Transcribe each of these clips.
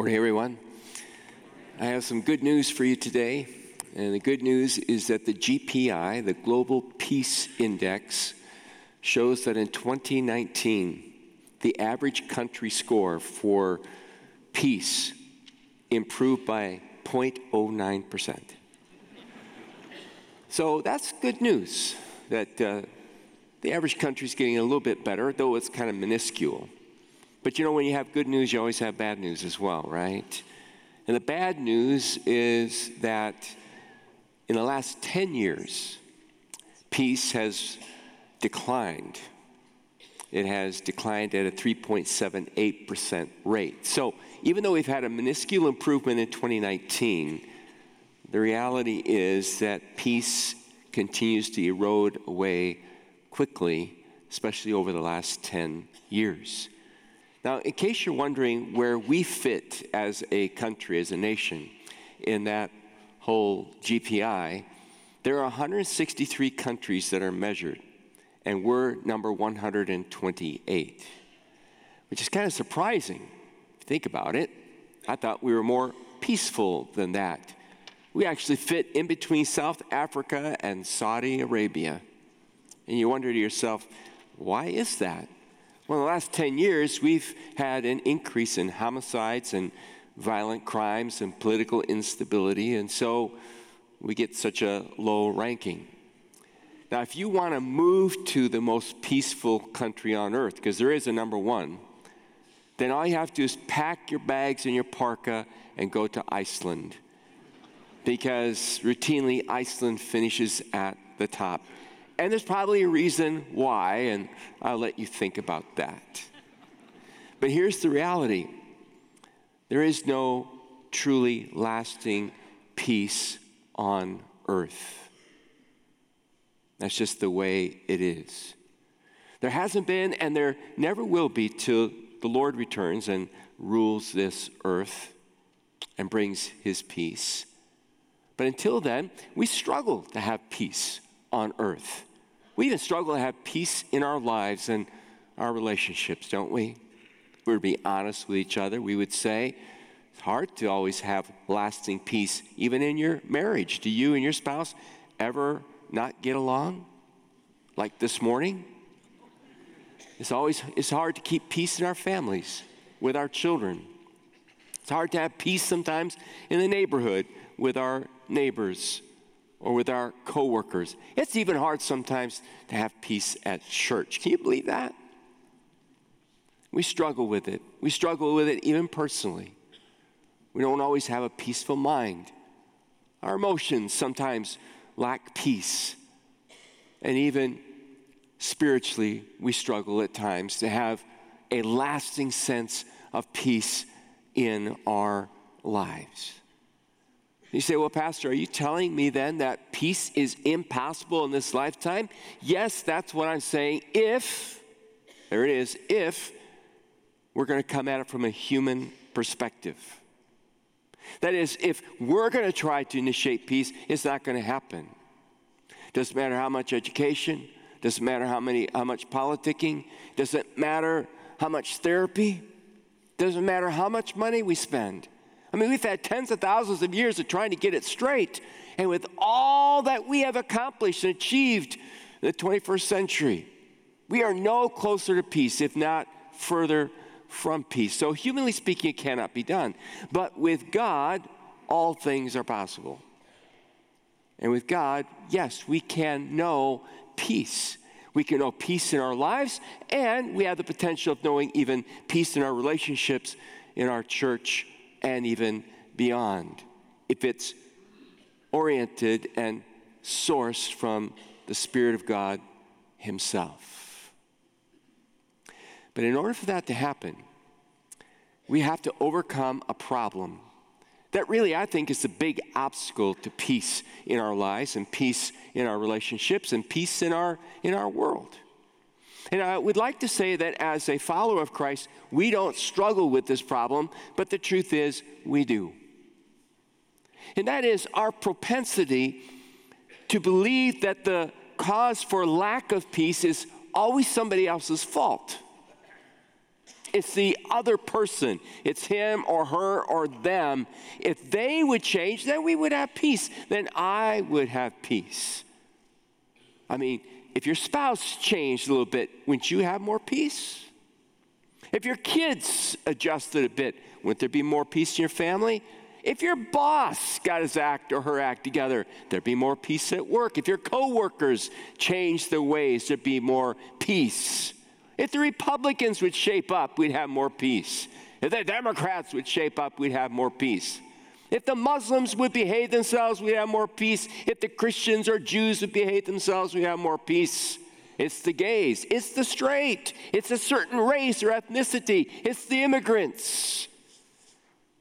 Morning, everyone. I have some good news for you today. And the good news is that the GPI, the Global Peace Index, shows that in 2019, the average country score for peace improved by 0.09%. So that's good news that uh, the average country is getting a little bit better, though it's kind of minuscule. But you know, when you have good news, you always have bad news as well, right? And the bad news is that in the last 10 years, peace has declined. It has declined at a 3.78% rate. So even though we've had a minuscule improvement in 2019, the reality is that peace continues to erode away quickly, especially over the last 10 years. Now, in case you're wondering where we fit as a country, as a nation, in that whole GPI, there are 163 countries that are measured, and we're number 128, which is kind of surprising think about it. I thought we were more peaceful than that. We actually fit in between South Africa and Saudi Arabia. And you wonder to yourself, why is that? Well, in the last 10 years, we've had an increase in homicides and violent crimes and political instability, and so we get such a low ranking. Now, if you want to move to the most peaceful country on earth, because there is a number one, then all you have to do is pack your bags and your parka and go to Iceland. Because routinely, Iceland finishes at the top. And there's probably a reason why, and I'll let you think about that. But here's the reality there is no truly lasting peace on earth. That's just the way it is. There hasn't been, and there never will be till the Lord returns and rules this earth and brings his peace. But until then, we struggle to have peace on earth. We even struggle to have peace in our lives and our relationships, don't we? We to be honest with each other, we would say it's hard to always have lasting peace, even in your marriage. Do you and your spouse ever not get along? Like this morning? It's always it's hard to keep peace in our families, with our children. It's hard to have peace sometimes in the neighborhood with our neighbors or with our coworkers. It's even hard sometimes to have peace at church. Can you believe that? We struggle with it. We struggle with it even personally. We don't always have a peaceful mind. Our emotions sometimes lack peace. And even spiritually, we struggle at times to have a lasting sense of peace in our lives. You say, Well, Pastor, are you telling me then that peace is impossible in this lifetime? Yes, that's what I'm saying. If, there it is, if we're going to come at it from a human perspective. That is, if we're going to try to initiate peace, it's not going to happen. Doesn't matter how much education, doesn't matter how many how much politicking, doesn't matter how much therapy, doesn't matter how much money we spend. I mean, we've had tens of thousands of years of trying to get it straight. And with all that we have accomplished and achieved in the 21st century, we are no closer to peace, if not further from peace. So, humanly speaking, it cannot be done. But with God, all things are possible. And with God, yes, we can know peace. We can know peace in our lives, and we have the potential of knowing even peace in our relationships, in our church, and even beyond if it's oriented and sourced from the Spirit of God Himself. But in order for that to happen, we have to overcome a problem that really I think is the big obstacle to peace in our lives and peace in our relationships and peace in our in our world. And I would like to say that as a follower of Christ, we don't struggle with this problem, but the truth is, we do. And that is our propensity to believe that the cause for lack of peace is always somebody else's fault. It's the other person. It's him or her or them. If they would change, then we would have peace. Then I would have peace. I mean, if your spouse changed a little bit, wouldn't you have more peace? If your kids adjusted a bit, wouldn't there be more peace in your family? If your boss got his act or her act together, there'd be more peace at work. If your coworkers changed their ways, there'd be more peace. If the Republicans would shape up, we'd have more peace. If the Democrats would shape up, we'd have more peace. If the Muslims would behave themselves, we'd have more peace. If the Christians or Jews would behave themselves, we'd have more peace. It's the gays, it's the straight, it's a certain race or ethnicity, it's the immigrants.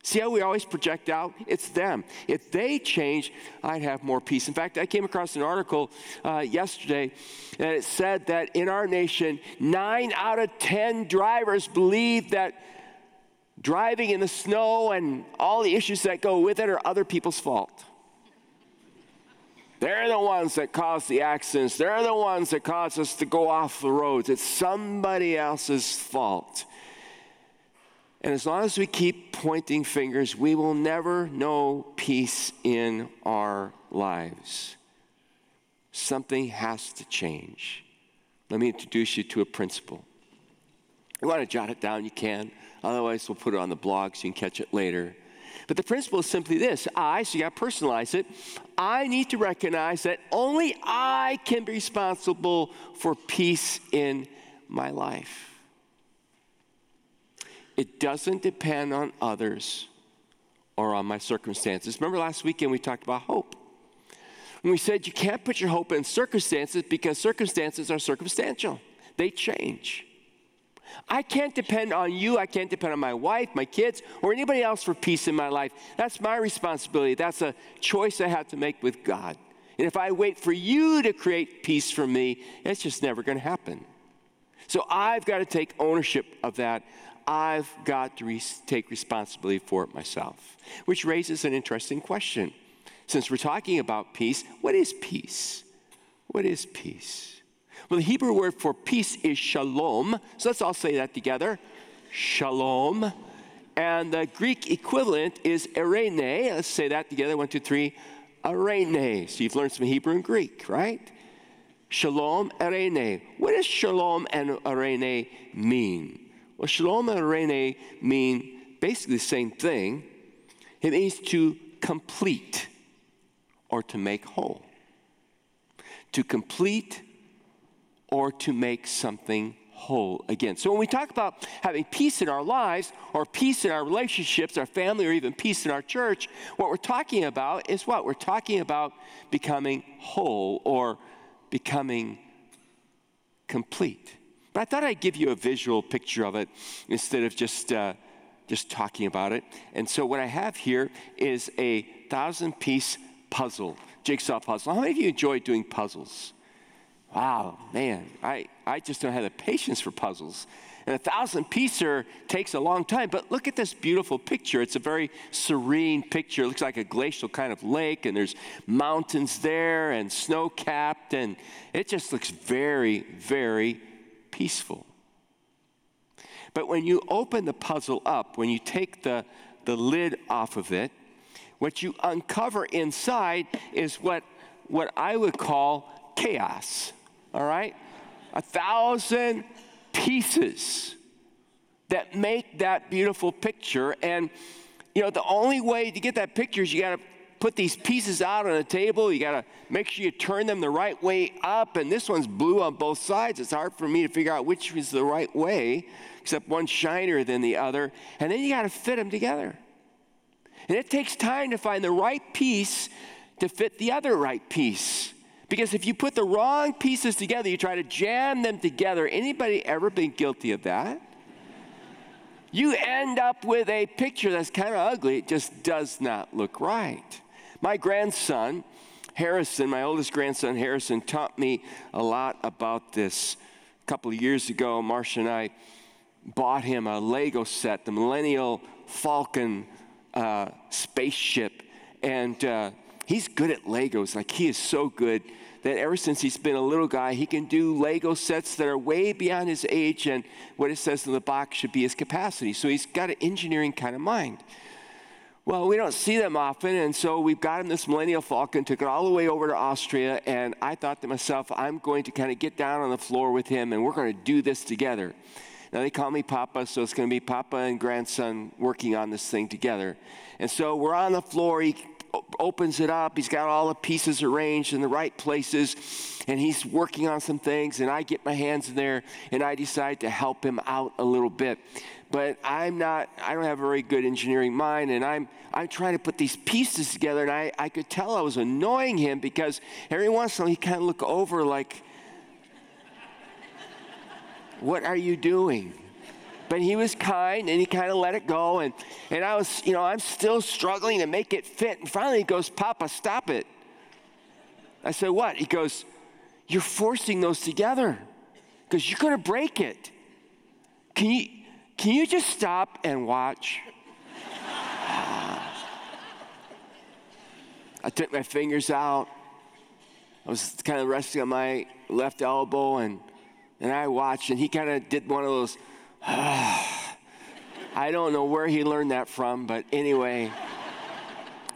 See how we always project out? It's them. If they change, I'd have more peace. In fact, I came across an article uh, yesterday it said that in our nation, nine out of 10 drivers believe that driving in the snow and all the issues that go with it are other people's fault. They're the ones that cause the accidents. They're the ones that cause us to go off the roads. It's somebody else's fault. And as long as we keep pointing fingers, we will never know peace in our lives. Something has to change. Let me introduce you to a principle. You want to jot it down, you can. Otherwise, we'll put it on the blog so you can catch it later. But the principle is simply this I, so you got to personalize it, I need to recognize that only I can be responsible for peace in my life. It doesn't depend on others or on my circumstances. Remember last weekend we talked about hope. And we said you can't put your hope in circumstances because circumstances are circumstantial, they change. I can't depend on you. I can't depend on my wife, my kids, or anybody else for peace in my life. That's my responsibility. That's a choice I have to make with God. And if I wait for you to create peace for me, it's just never going to happen. So I've got to take ownership of that. I've got to re- take responsibility for it myself. Which raises an interesting question. Since we're talking about peace, what is peace? What is peace? Well, the Hebrew word for peace is shalom. So let's all say that together shalom. And the Greek equivalent is eirene. Let's say that together. One, two, three. Eirene. So you've learned some Hebrew and Greek, right? Shalom, eirene. What does shalom and eirene mean? Well, shalom and eirene mean basically the same thing. It means to complete or to make whole. To complete or to make something whole again. So when we talk about having peace in our lives or peace in our relationships, our family, or even peace in our church, what we're talking about is what? We're talking about becoming whole or becoming complete. But I thought I'd give you a visual picture of it instead of just, uh, just talking about it. And so what I have here is a thousand piece puzzle, jigsaw puzzle. How many of you enjoy doing puzzles? Wow, man, I, I just don't have the patience for puzzles. And a thousand piecer takes a long time, but look at this beautiful picture. It's a very serene picture. It looks like a glacial kind of lake, and there's mountains there and snow capped, and it just looks very, very peaceful. But when you open the puzzle up, when you take the, the lid off of it, what you uncover inside is what, what I would call chaos all right? A thousand pieces that make that beautiful picture. And, you know, the only way to get that picture is you got to put these pieces out on a table. You got to make sure you turn them the right way up. And this one's blue on both sides. It's hard for me to figure out which is the right way, except one's shinier than the other. And then you got to fit them together. And it takes time to find the right piece to fit the other right piece. Because if you put the wrong pieces together, you try to jam them together. Anybody ever been guilty of that? You end up with a picture that's kind of ugly. It just does not look right. My grandson, Harrison, my oldest grandson, Harrison, taught me a lot about this. A couple of years ago, Marcia and I bought him a Lego set, the Millennium Falcon uh, spaceship. And uh, he's good at Legos. Like he is so good that ever since he's been a little guy, he can do Lego sets that are way beyond his age, and what it says in the box should be his capacity. So he's got an engineering kind of mind. Well, we don't see them often, and so we've got him this Millennium Falcon, took it all the way over to Austria, and I thought to myself, I'm going to kind of get down on the floor with him, and we're going to do this together. Now they call me Papa, so it's going to be Papa and grandson working on this thing together. And so we're on the floor. He opens it up. He's got all the pieces arranged in the right places, and he's working on some things. And I get my hands in there, and I decide to help him out a little bit. But I'm not. I don't have a very good engineering mind, and I'm I'm trying to put these pieces together. And I I could tell I was annoying him because every once in a while he kind of look over like, "What are you doing?" But he was kind and he kind of let it go. And, and I was, you know, I'm still struggling to make it fit. And finally he goes, Papa, stop it. I said, What? He goes, You're forcing those together because you're going to break it. Can you, can you just stop and watch? I took my fingers out. I was kind of resting on my left elbow and, and I watched, and he kind of did one of those I don't know where he learned that from, but anyway.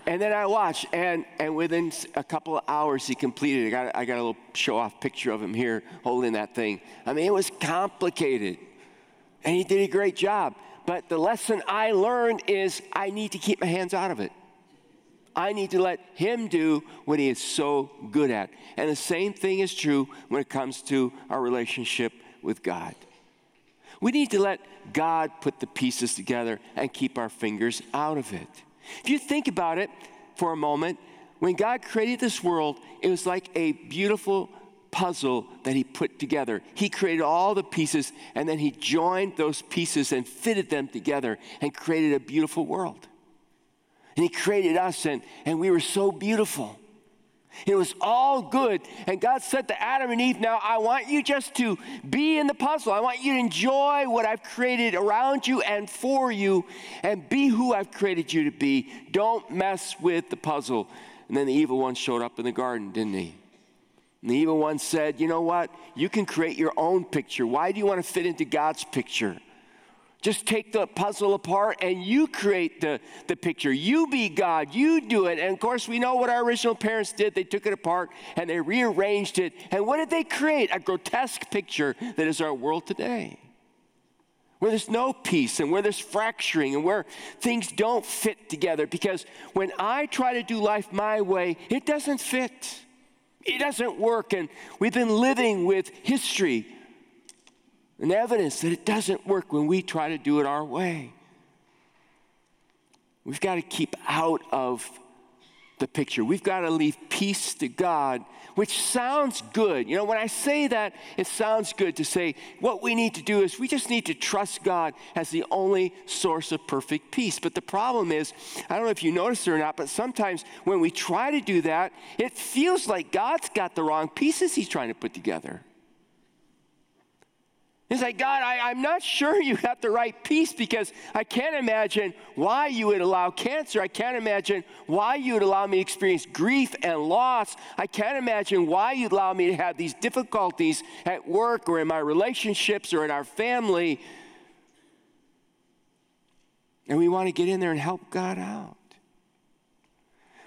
and then I watched, and, and within a couple of hours, he completed. I got, I got a little show off picture of him here holding that thing. I mean, it was complicated, and he did a great job. But the lesson I learned is I need to keep my hands out of it. I need to let him do what he is so good at. And the same thing is true when it comes to our relationship with God. We need to let God put the pieces together and keep our fingers out of it. If you think about it for a moment, when God created this world, it was like a beautiful puzzle that He put together. He created all the pieces and then He joined those pieces and fitted them together and created a beautiful world. And He created us, and, and we were so beautiful. It was all good. And God said to Adam and Eve, Now I want you just to be in the puzzle. I want you to enjoy what I've created around you and for you and be who I've created you to be. Don't mess with the puzzle. And then the evil one showed up in the garden, didn't he? And the evil one said, You know what? You can create your own picture. Why do you want to fit into God's picture? Just take the puzzle apart and you create the, the picture. You be God, you do it. And of course, we know what our original parents did. They took it apart and they rearranged it. And what did they create? A grotesque picture that is our world today. Where there's no peace and where there's fracturing and where things don't fit together. Because when I try to do life my way, it doesn't fit. It doesn't work. And we've been living with history and evidence that it doesn't work when we try to do it our way. We've got to keep out of the picture. We've got to leave peace to God, which sounds good. You know, when I say that, it sounds good to say what we need to do is we just need to trust God as the only source of perfect peace. But the problem is, I don't know if you noticed it or not, but sometimes when we try to do that, it feels like God's got the wrong pieces He's trying to put together. He's like, God, I, am not sure you got the right peace because I can't imagine why you would allow cancer. I can't imagine why you would allow me to experience grief and loss. I can't imagine why you'd allow me to have these difficulties at work or in my relationships or in our family. And we want to get in there and help God out.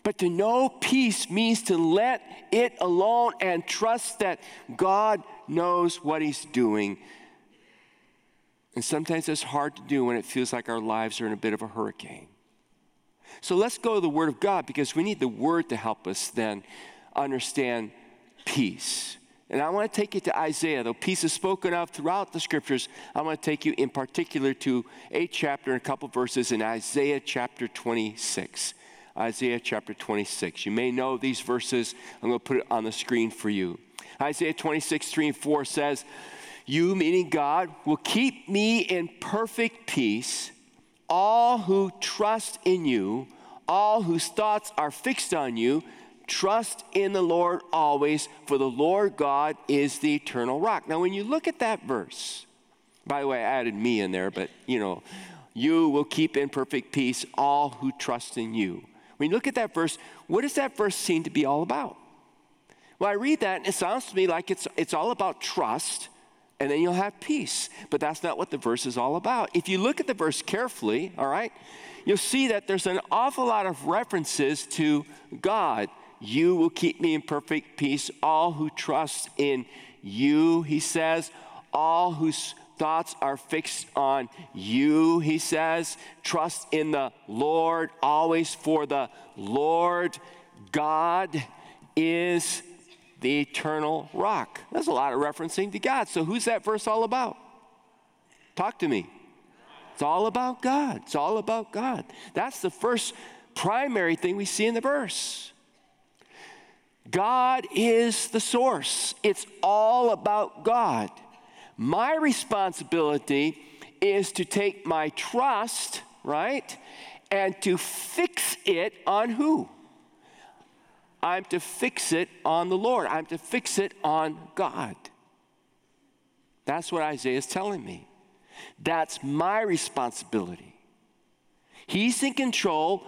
But to know peace means to let it alone and trust that God knows what He's doing and sometimes it's hard to do when it feels like our lives are in a bit of a hurricane. So let's go to the Word of God because we need the Word to help us then understand peace. And I want to take you to Isaiah. Though peace is spoken of throughout the scriptures, I want to take you in particular to a chapter and a couple verses in Isaiah chapter 26. Isaiah chapter 26. You may know these verses. I'm going to put it on the screen for you. Isaiah 26, 3 and 4 says, you, meaning God, will keep me in perfect peace, all who trust in you, all whose thoughts are fixed on you, trust in the Lord always, for the Lord God is the eternal rock. Now, when you look at that verse, by the way, I added me in there, but you know, you will keep in perfect peace all who trust in you. When you look at that verse, what does that verse seem to be all about? Well, I read that and it sounds to me like it's, it's all about trust and then you'll have peace. But that's not what the verse is all about. If you look at the verse carefully, all right, you'll see that there's an awful lot of references to God. You will keep me in perfect peace. All who trust in you, he says, all whose thoughts are fixed on you, he says. Trust in the Lord, always for the Lord God is the eternal rock. That's a lot of referencing to God. So, who's that verse all about? Talk to me. It's all about God. It's all about God. That's the first primary thing we see in the verse. God is the source, it's all about God. My responsibility is to take my trust, right, and to fix it on who? I'm to fix it on the Lord. I'm to fix it on God. That's what Isaiah is telling me. That's my responsibility. He's in control,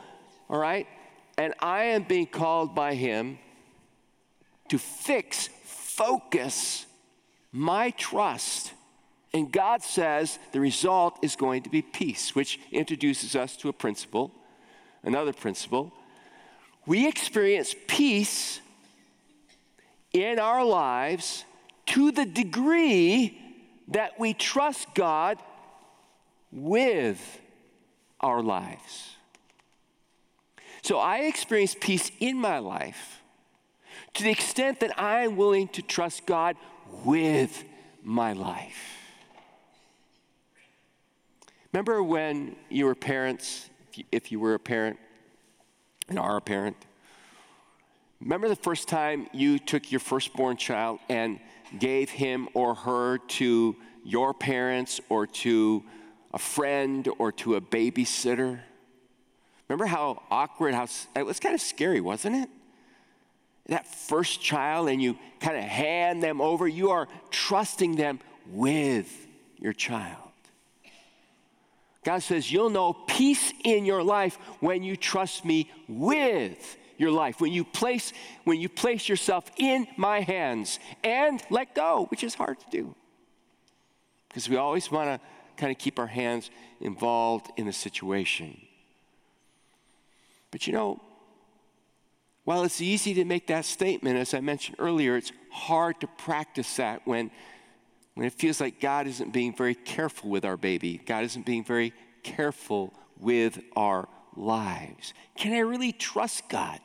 all right? And I am being called by him to fix, focus my trust. And God says the result is going to be peace, which introduces us to a principle, another principle. We experience peace in our lives to the degree that we trust God with our lives. So I experience peace in my life to the extent that I am willing to trust God with my life. Remember when you were parents, if you were a parent and are a parent? Remember the first time you took your firstborn child and gave him or her to your parents or to a friend or to a babysitter? Remember how awkward, how it was kind of scary, wasn't it? that first child and you kind of hand them over, you are trusting them with your child. God says, You'll know peace in your life when you trust me with your life, when you place, when you place yourself in my hands and let go, which is hard to do. Because we always want to kind of keep our hands involved in the situation. But you know, while it's easy to make that statement, as I mentioned earlier, it's hard to practice that when, when it feels like God isn't being very careful with our baby. God isn't being very careful with our lives. Can I really trust God?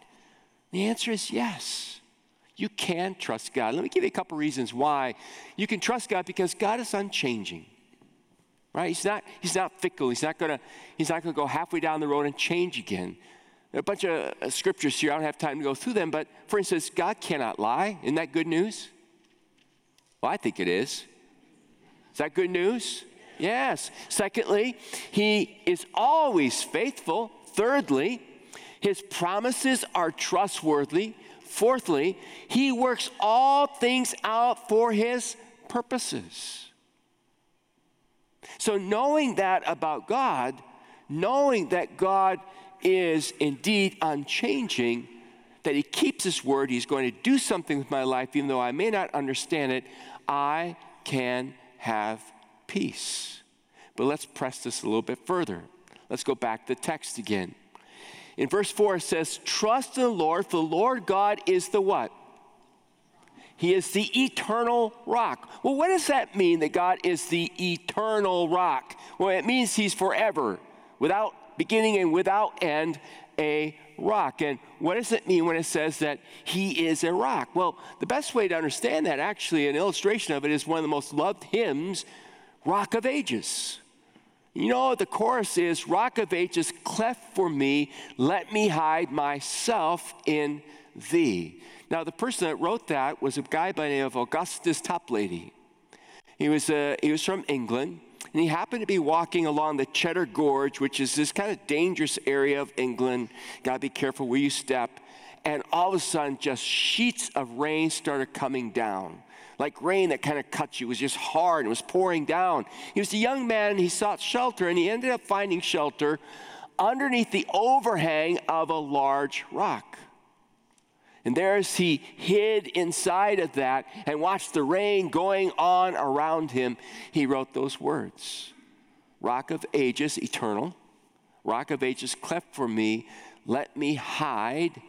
The answer is yes. You can trust God. Let me give you a couple reasons why you can trust God because God is unchanging. Right? He's not, he's not fickle. He's not gonna, he's not gonna go halfway down the road and change again. There are a bunch of uh, scriptures here. I don't have time to go through them, but for instance, God cannot lie. Isn't that good news? Well, I think it is. Is that good news? Yes. Secondly, He is always faithful. Thirdly, His promises are trustworthy. Fourthly, He works all things out for His purposes. So, knowing that about God, knowing that God is indeed unchanging, that He keeps His word, He's going to do something with my life, even though I may not understand it, I can have peace. But let's press this a little bit further. Let's go back to the text again. In verse 4, it says, Trust in the Lord, for the Lord God is the what? He is the eternal rock. Well, what does that mean that God is the eternal rock? Well, it means He's forever, without beginning and without end, a rock. And what does it mean when it says that he is a rock? Well, the best way to understand that, actually, an illustration of it is one of the most loved hymns, Rock of Ages. You know, the chorus is Rock of Ages, cleft for me, let me hide myself in thee. Now, the person that wrote that was a guy by the name of Augustus Toplady. He was, uh, he was from England and he happened to be walking along the Cheddar Gorge, which is this kind of dangerous area of England. Got to be careful where you step. And all of a sudden, just sheets of rain started coming down. Like rain that kind of cuts you. It was just hard. It was pouring down. He was a young man and he sought shelter, and he ended up finding shelter underneath the overhang of a large rock. And there, as he hid inside of that and watched the rain going on around him, he wrote those words Rock of ages, eternal. Rock of ages, cleft for me. Let me hide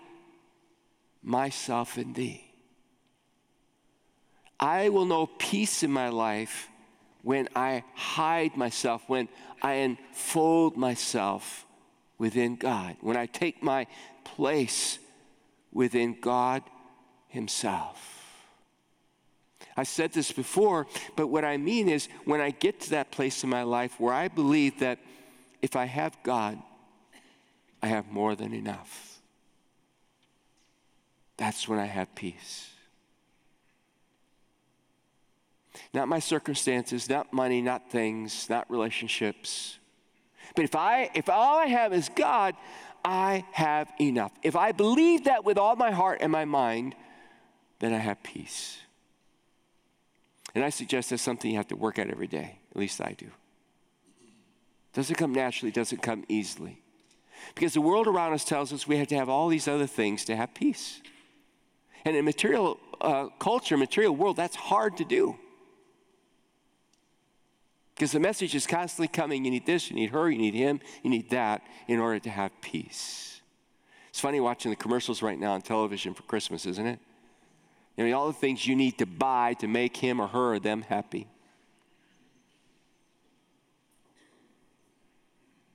myself in thee. I will know peace in my life when I hide myself, when I enfold myself within God, when I take my place within God Himself. I said this before, but what I mean is when I get to that place in my life where I believe that if I have God, I have more than enough. That's when I have peace. Not my circumstances, not money, not things, not relationships. But if I if all I have is God, I have enough. If I believe that with all my heart and my mind, then I have peace. And I suggest that's something you have to work at every day. At least I do. Doesn't come naturally, doesn't come easily. Because the world around us tells us we have to have all these other things to have peace. And in material uh, culture, material world, that's hard to do. Because the message is constantly coming you need this, you need her, you need him, you need that in order to have peace. It's funny watching the commercials right now on television for Christmas, isn't it? You know, all the things you need to buy to make him or her or them happy.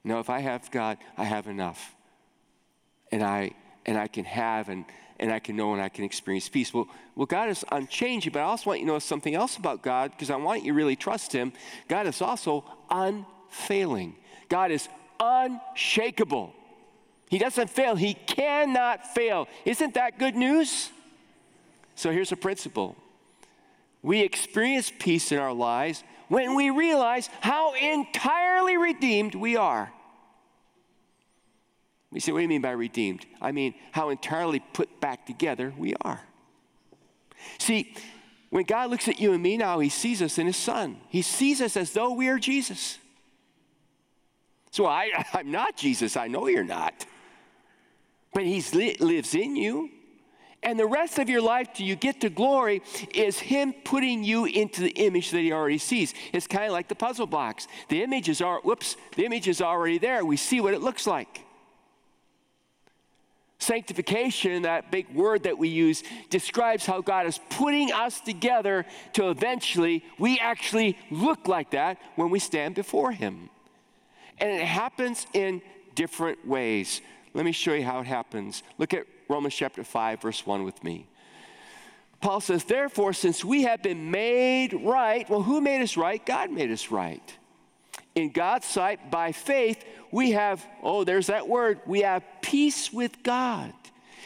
No, if I have God, I have enough. And I and I can have and and I can know and I can experience peace. Well, well, God is unchanging, but I also want you to know something else about God because I want you to really trust Him. God is also unfailing. God is unshakable. He doesn't fail. He cannot fail. Isn't that good news? So here's a principle. We experience peace in our lives when we realize how entirely redeemed we are. We say, what do you mean by redeemed? I mean, how entirely put back together we are. See, when God looks at you and me now, He sees us in His Son. He sees us as though we are Jesus. So I, I'm not Jesus. I know you're not. But He lives in you. And the rest of your life till you get to glory is Him putting you into the image that He already sees. It's kind of like the puzzle box. The image is, whoops, the image is already there. We see what it looks like. Sanctification, that big word that we use, describes how God is putting us together to eventually we actually look like that when we stand before Him. And it happens in different ways. Let me show you how it happens. Look at Romans chapter 5, verse 1 with me. Paul says, Therefore, since we have been made right, well, who made us right? God made us right. In God's sight, by faith, we have, oh, there's that word, we have peace with God.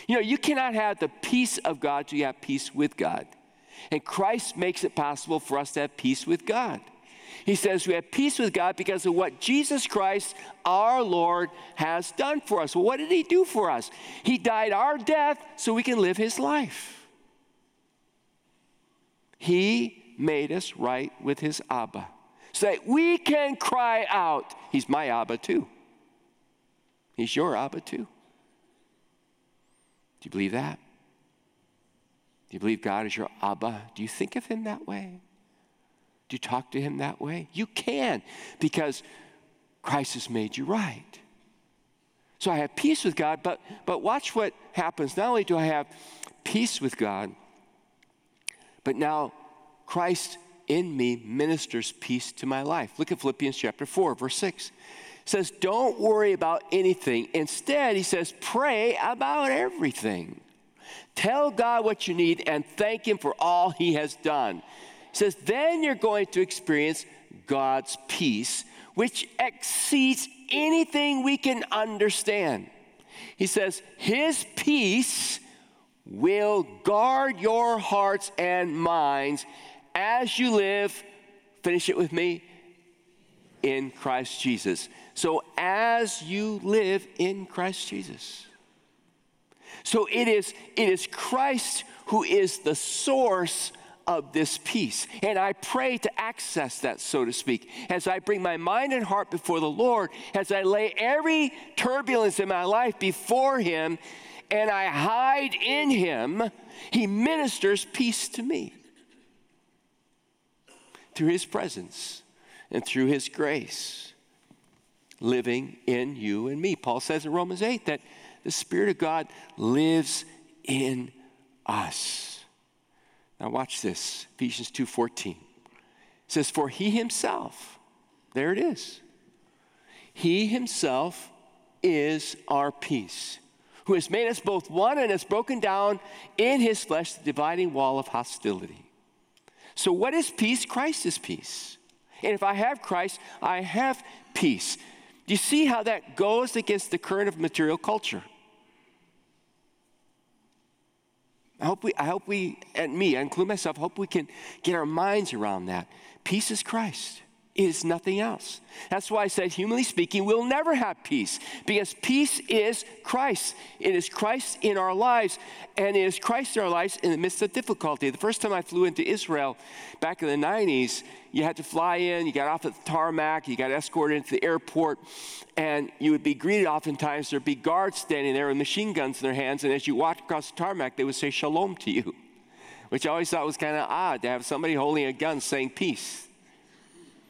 You know, you cannot have the peace of God till you have peace with God. And Christ makes it possible for us to have peace with God. He says we have peace with God because of what Jesus Christ, our Lord, has done for us. Well, what did He do for us? He died our death so we can live His life. He made us right with His Abba so that we can cry out. He's my Abba too. He's your Abba too. Do you believe that? Do you believe God is your Abba? Do you think of Him that way? Do you talk to Him that way? You can because Christ has made you right. So I have peace with God, but, but watch what happens. Not only do I have peace with God, but now Christ in me ministers peace to my life. Look at Philippians chapter 4, verse 6 says, Don't worry about anything. Instead, he says, Pray about everything. Tell God what you need and thank Him for all He has done. He says, Then you're going to experience God's peace, which exceeds anything we can understand. He says, His peace will guard your hearts and minds as you live, finish it with me, in Christ Jesus. So, as you live in Christ Jesus. So, it is, it is Christ who is the source of this peace. And I pray to access that, so to speak, as I bring my mind and heart before the Lord, as I lay every turbulence in my life before Him, and I hide in Him, He ministers peace to me through His presence and through His grace living in you and me. Paul says in Romans 8 that the Spirit of God lives in us. Now watch this. Ephesians 2:14. says for he himself there it is. He himself is our peace, who has made us both one and has broken down in his flesh the dividing wall of hostility. So what is peace? Christ is peace. And if I have Christ, I have peace. Do you see how that goes against the current of material culture? I hope we, I hope we, and me, I include myself, hope we can get our minds around that. Peace is Christ. Is nothing else. That's why I said, humanly speaking, we'll never have peace because peace is Christ. It is Christ in our lives, and it is Christ in our lives in the midst of difficulty. The first time I flew into Israel back in the 90s, you had to fly in, you got off at the tarmac, you got escorted into the airport, and you would be greeted oftentimes. There'd be guards standing there with machine guns in their hands, and as you walked across the tarmac, they would say shalom to you, which I always thought was kind of odd to have somebody holding a gun saying peace.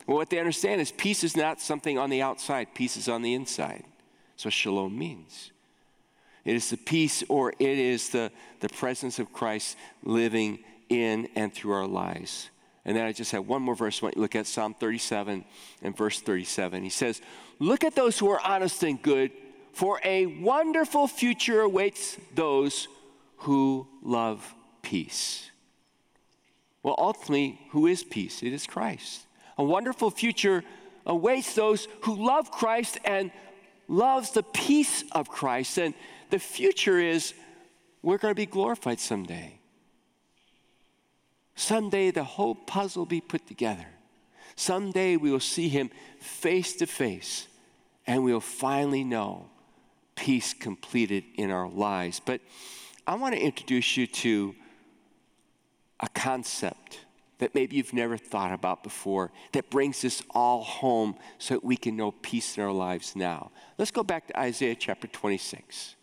Well, what they understand is peace is not something on the outside, peace is on the inside. That's what shalom means. It is the peace or it is the, the presence of Christ living in and through our lives. And then I just have one more verse. I want you to look at Psalm 37 and verse 37. He says, Look at those who are honest and good, for a wonderful future awaits those who love peace. Well, ultimately, who is peace? It is Christ. A wonderful future awaits those who love Christ and loves the peace of Christ. And the future is we're going to be glorified someday. Someday the whole puzzle will be put together. Someday we will see him face to face and we'll finally know peace completed in our lives. But I want to introduce you to a concept that maybe you've never thought about before that brings this all home so that we can know peace in our lives now. Let's go back to Isaiah chapter 26.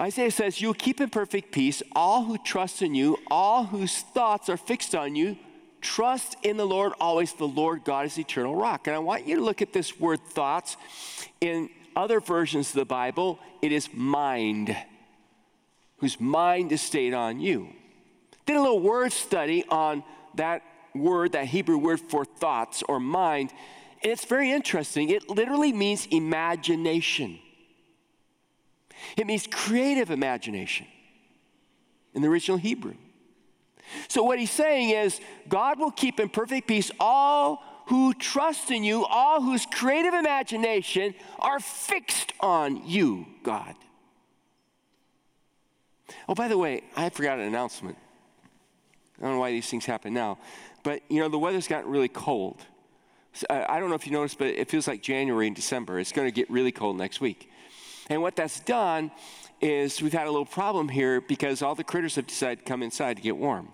Isaiah says, You'll keep in perfect peace all who trust in you, all whose thoughts are fixed on you. Trust in the Lord always. The Lord God is eternal rock. And I want you to look at this word thoughts. In other versions of the Bible, it is mind, whose mind is stayed on you. Did a little word study on that word, that Hebrew word for thoughts or mind, and it's very interesting. It literally means imagination. It means creative imagination in the original Hebrew. So, what he's saying is, God will keep in perfect peace all who trust in you, all whose creative imagination are fixed on you, God. Oh, by the way, I forgot an announcement. I don't know why these things happen now. But, you know, the weather's gotten really cold. So, I don't know if you noticed, but it feels like January and December. It's going to get really cold next week. And what that's done is we've had a little problem here because all the critters have decided to come inside to get warm.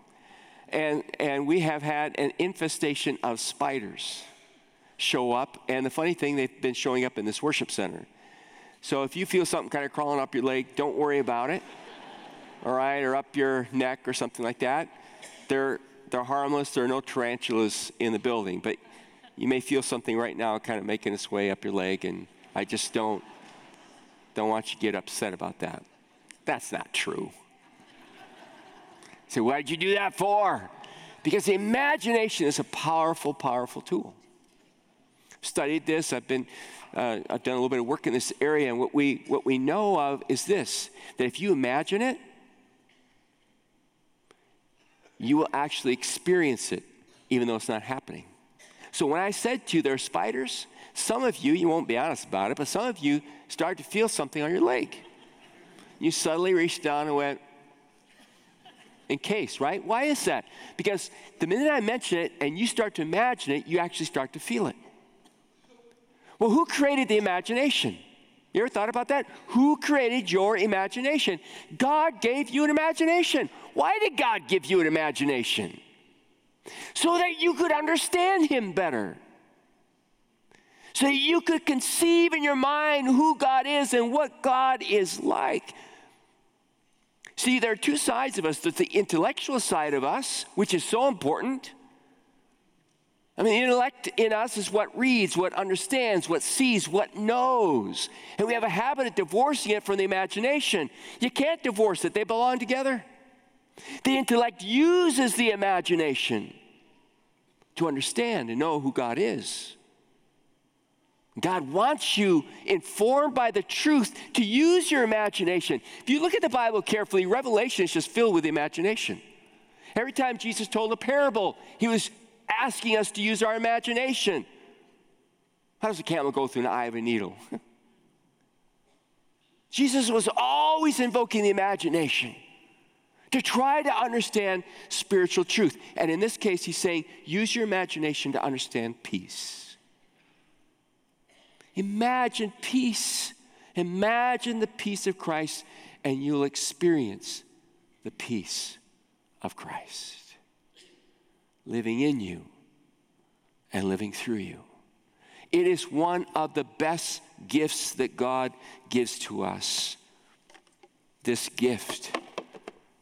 And, and we have had an infestation of spiders show up. And the funny thing, they've been showing up in this worship center. So if you feel something kind of crawling up your leg, don't worry about it. All right, or up your neck or something like that they're, they're harmless. There are no tarantulas in the building, but you may feel something right now kind of making its way up your leg, and I just don't, don't want you to get upset about that. That's not true. So, why'd you do that for? Because the imagination is a powerful, powerful tool. Studied this. I've been, uh, I've done a little bit of work in this area, and what we what we know of is this: that if you imagine it, you will actually experience it even though it's not happening. So when I said to you there are spiders, some of you, you won't be honest about it, but some of you start to feel something on your leg. You suddenly reached down and went, in case, right? Why is that? Because the minute I mention it and you start to imagine it, you actually start to feel it. Well, who created the imagination? You ever thought about that? Who created your imagination? God gave you an imagination. Why did God give you an imagination? So that you could understand Him better. So that you could conceive in your mind who God is and what God is like. See, there are two sides of us there's the intellectual side of us, which is so important. I mean, the intellect in us is what reads, what understands, what sees, what knows. And we have a habit of divorcing it from the imagination. You can't divorce it, they belong together. The intellect uses the imagination to understand and know who God is. God wants you, informed by the truth, to use your imagination. If you look at the Bible carefully, Revelation is just filled with imagination. Every time Jesus told a parable, he was asking us to use our imagination. How does a camel go through an eye of a needle? Jesus was always invoking the imagination to try to understand spiritual truth. And in this case, he's saying, use your imagination to understand peace. Imagine peace. Imagine the peace of Christ, and you'll experience the peace of Christ living in you and living through you. It is one of the best gifts that God gives to us. This gift,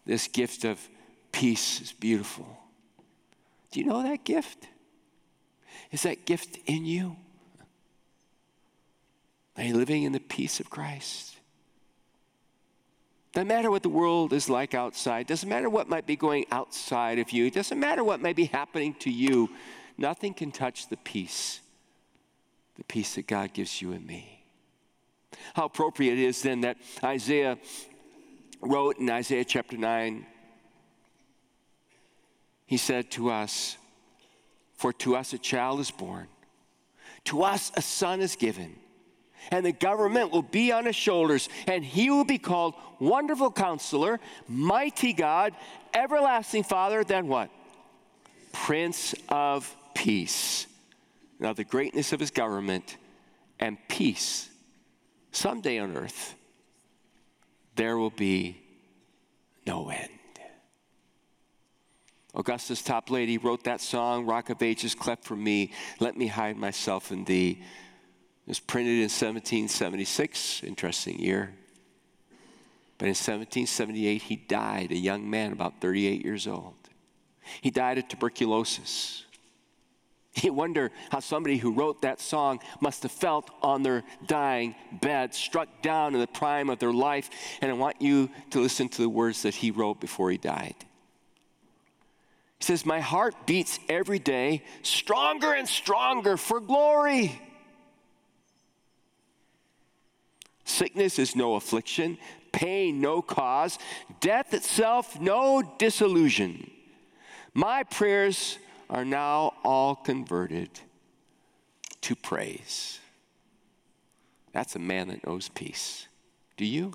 this gift of peace is beautiful. Do you know that gift? Is that gift in you? Are you living in the peace of Christ? Doesn't matter what the world is like outside. Doesn't matter what might be going outside of you. Doesn't matter what may be happening to you. Nothing can touch the peace, the peace that God gives you and me. How appropriate it is then that Isaiah wrote in Isaiah chapter 9, he said to us, For to us a child is born, to us a son is given and the government will be on his shoulders, and he will be called Wonderful Counselor, Mighty God, Everlasting Father, then what? Prince of Peace. Now, the greatness of his government and peace, someday on earth, there will be no end. Augustus Toplady wrote that song, Rock of Ages, cleft for me, let me hide myself in thee. It was printed in 1776, interesting year. But in 1778, he died, a young man, about 38 years old. He died of tuberculosis. You wonder how somebody who wrote that song must have felt on their dying bed, struck down in the prime of their life. And I want you to listen to the words that he wrote before he died. He says, My heart beats every day, stronger and stronger for glory. Sickness is no affliction, pain no cause, death itself no disillusion. My prayers are now all converted to praise. That's a man that knows peace. Do you?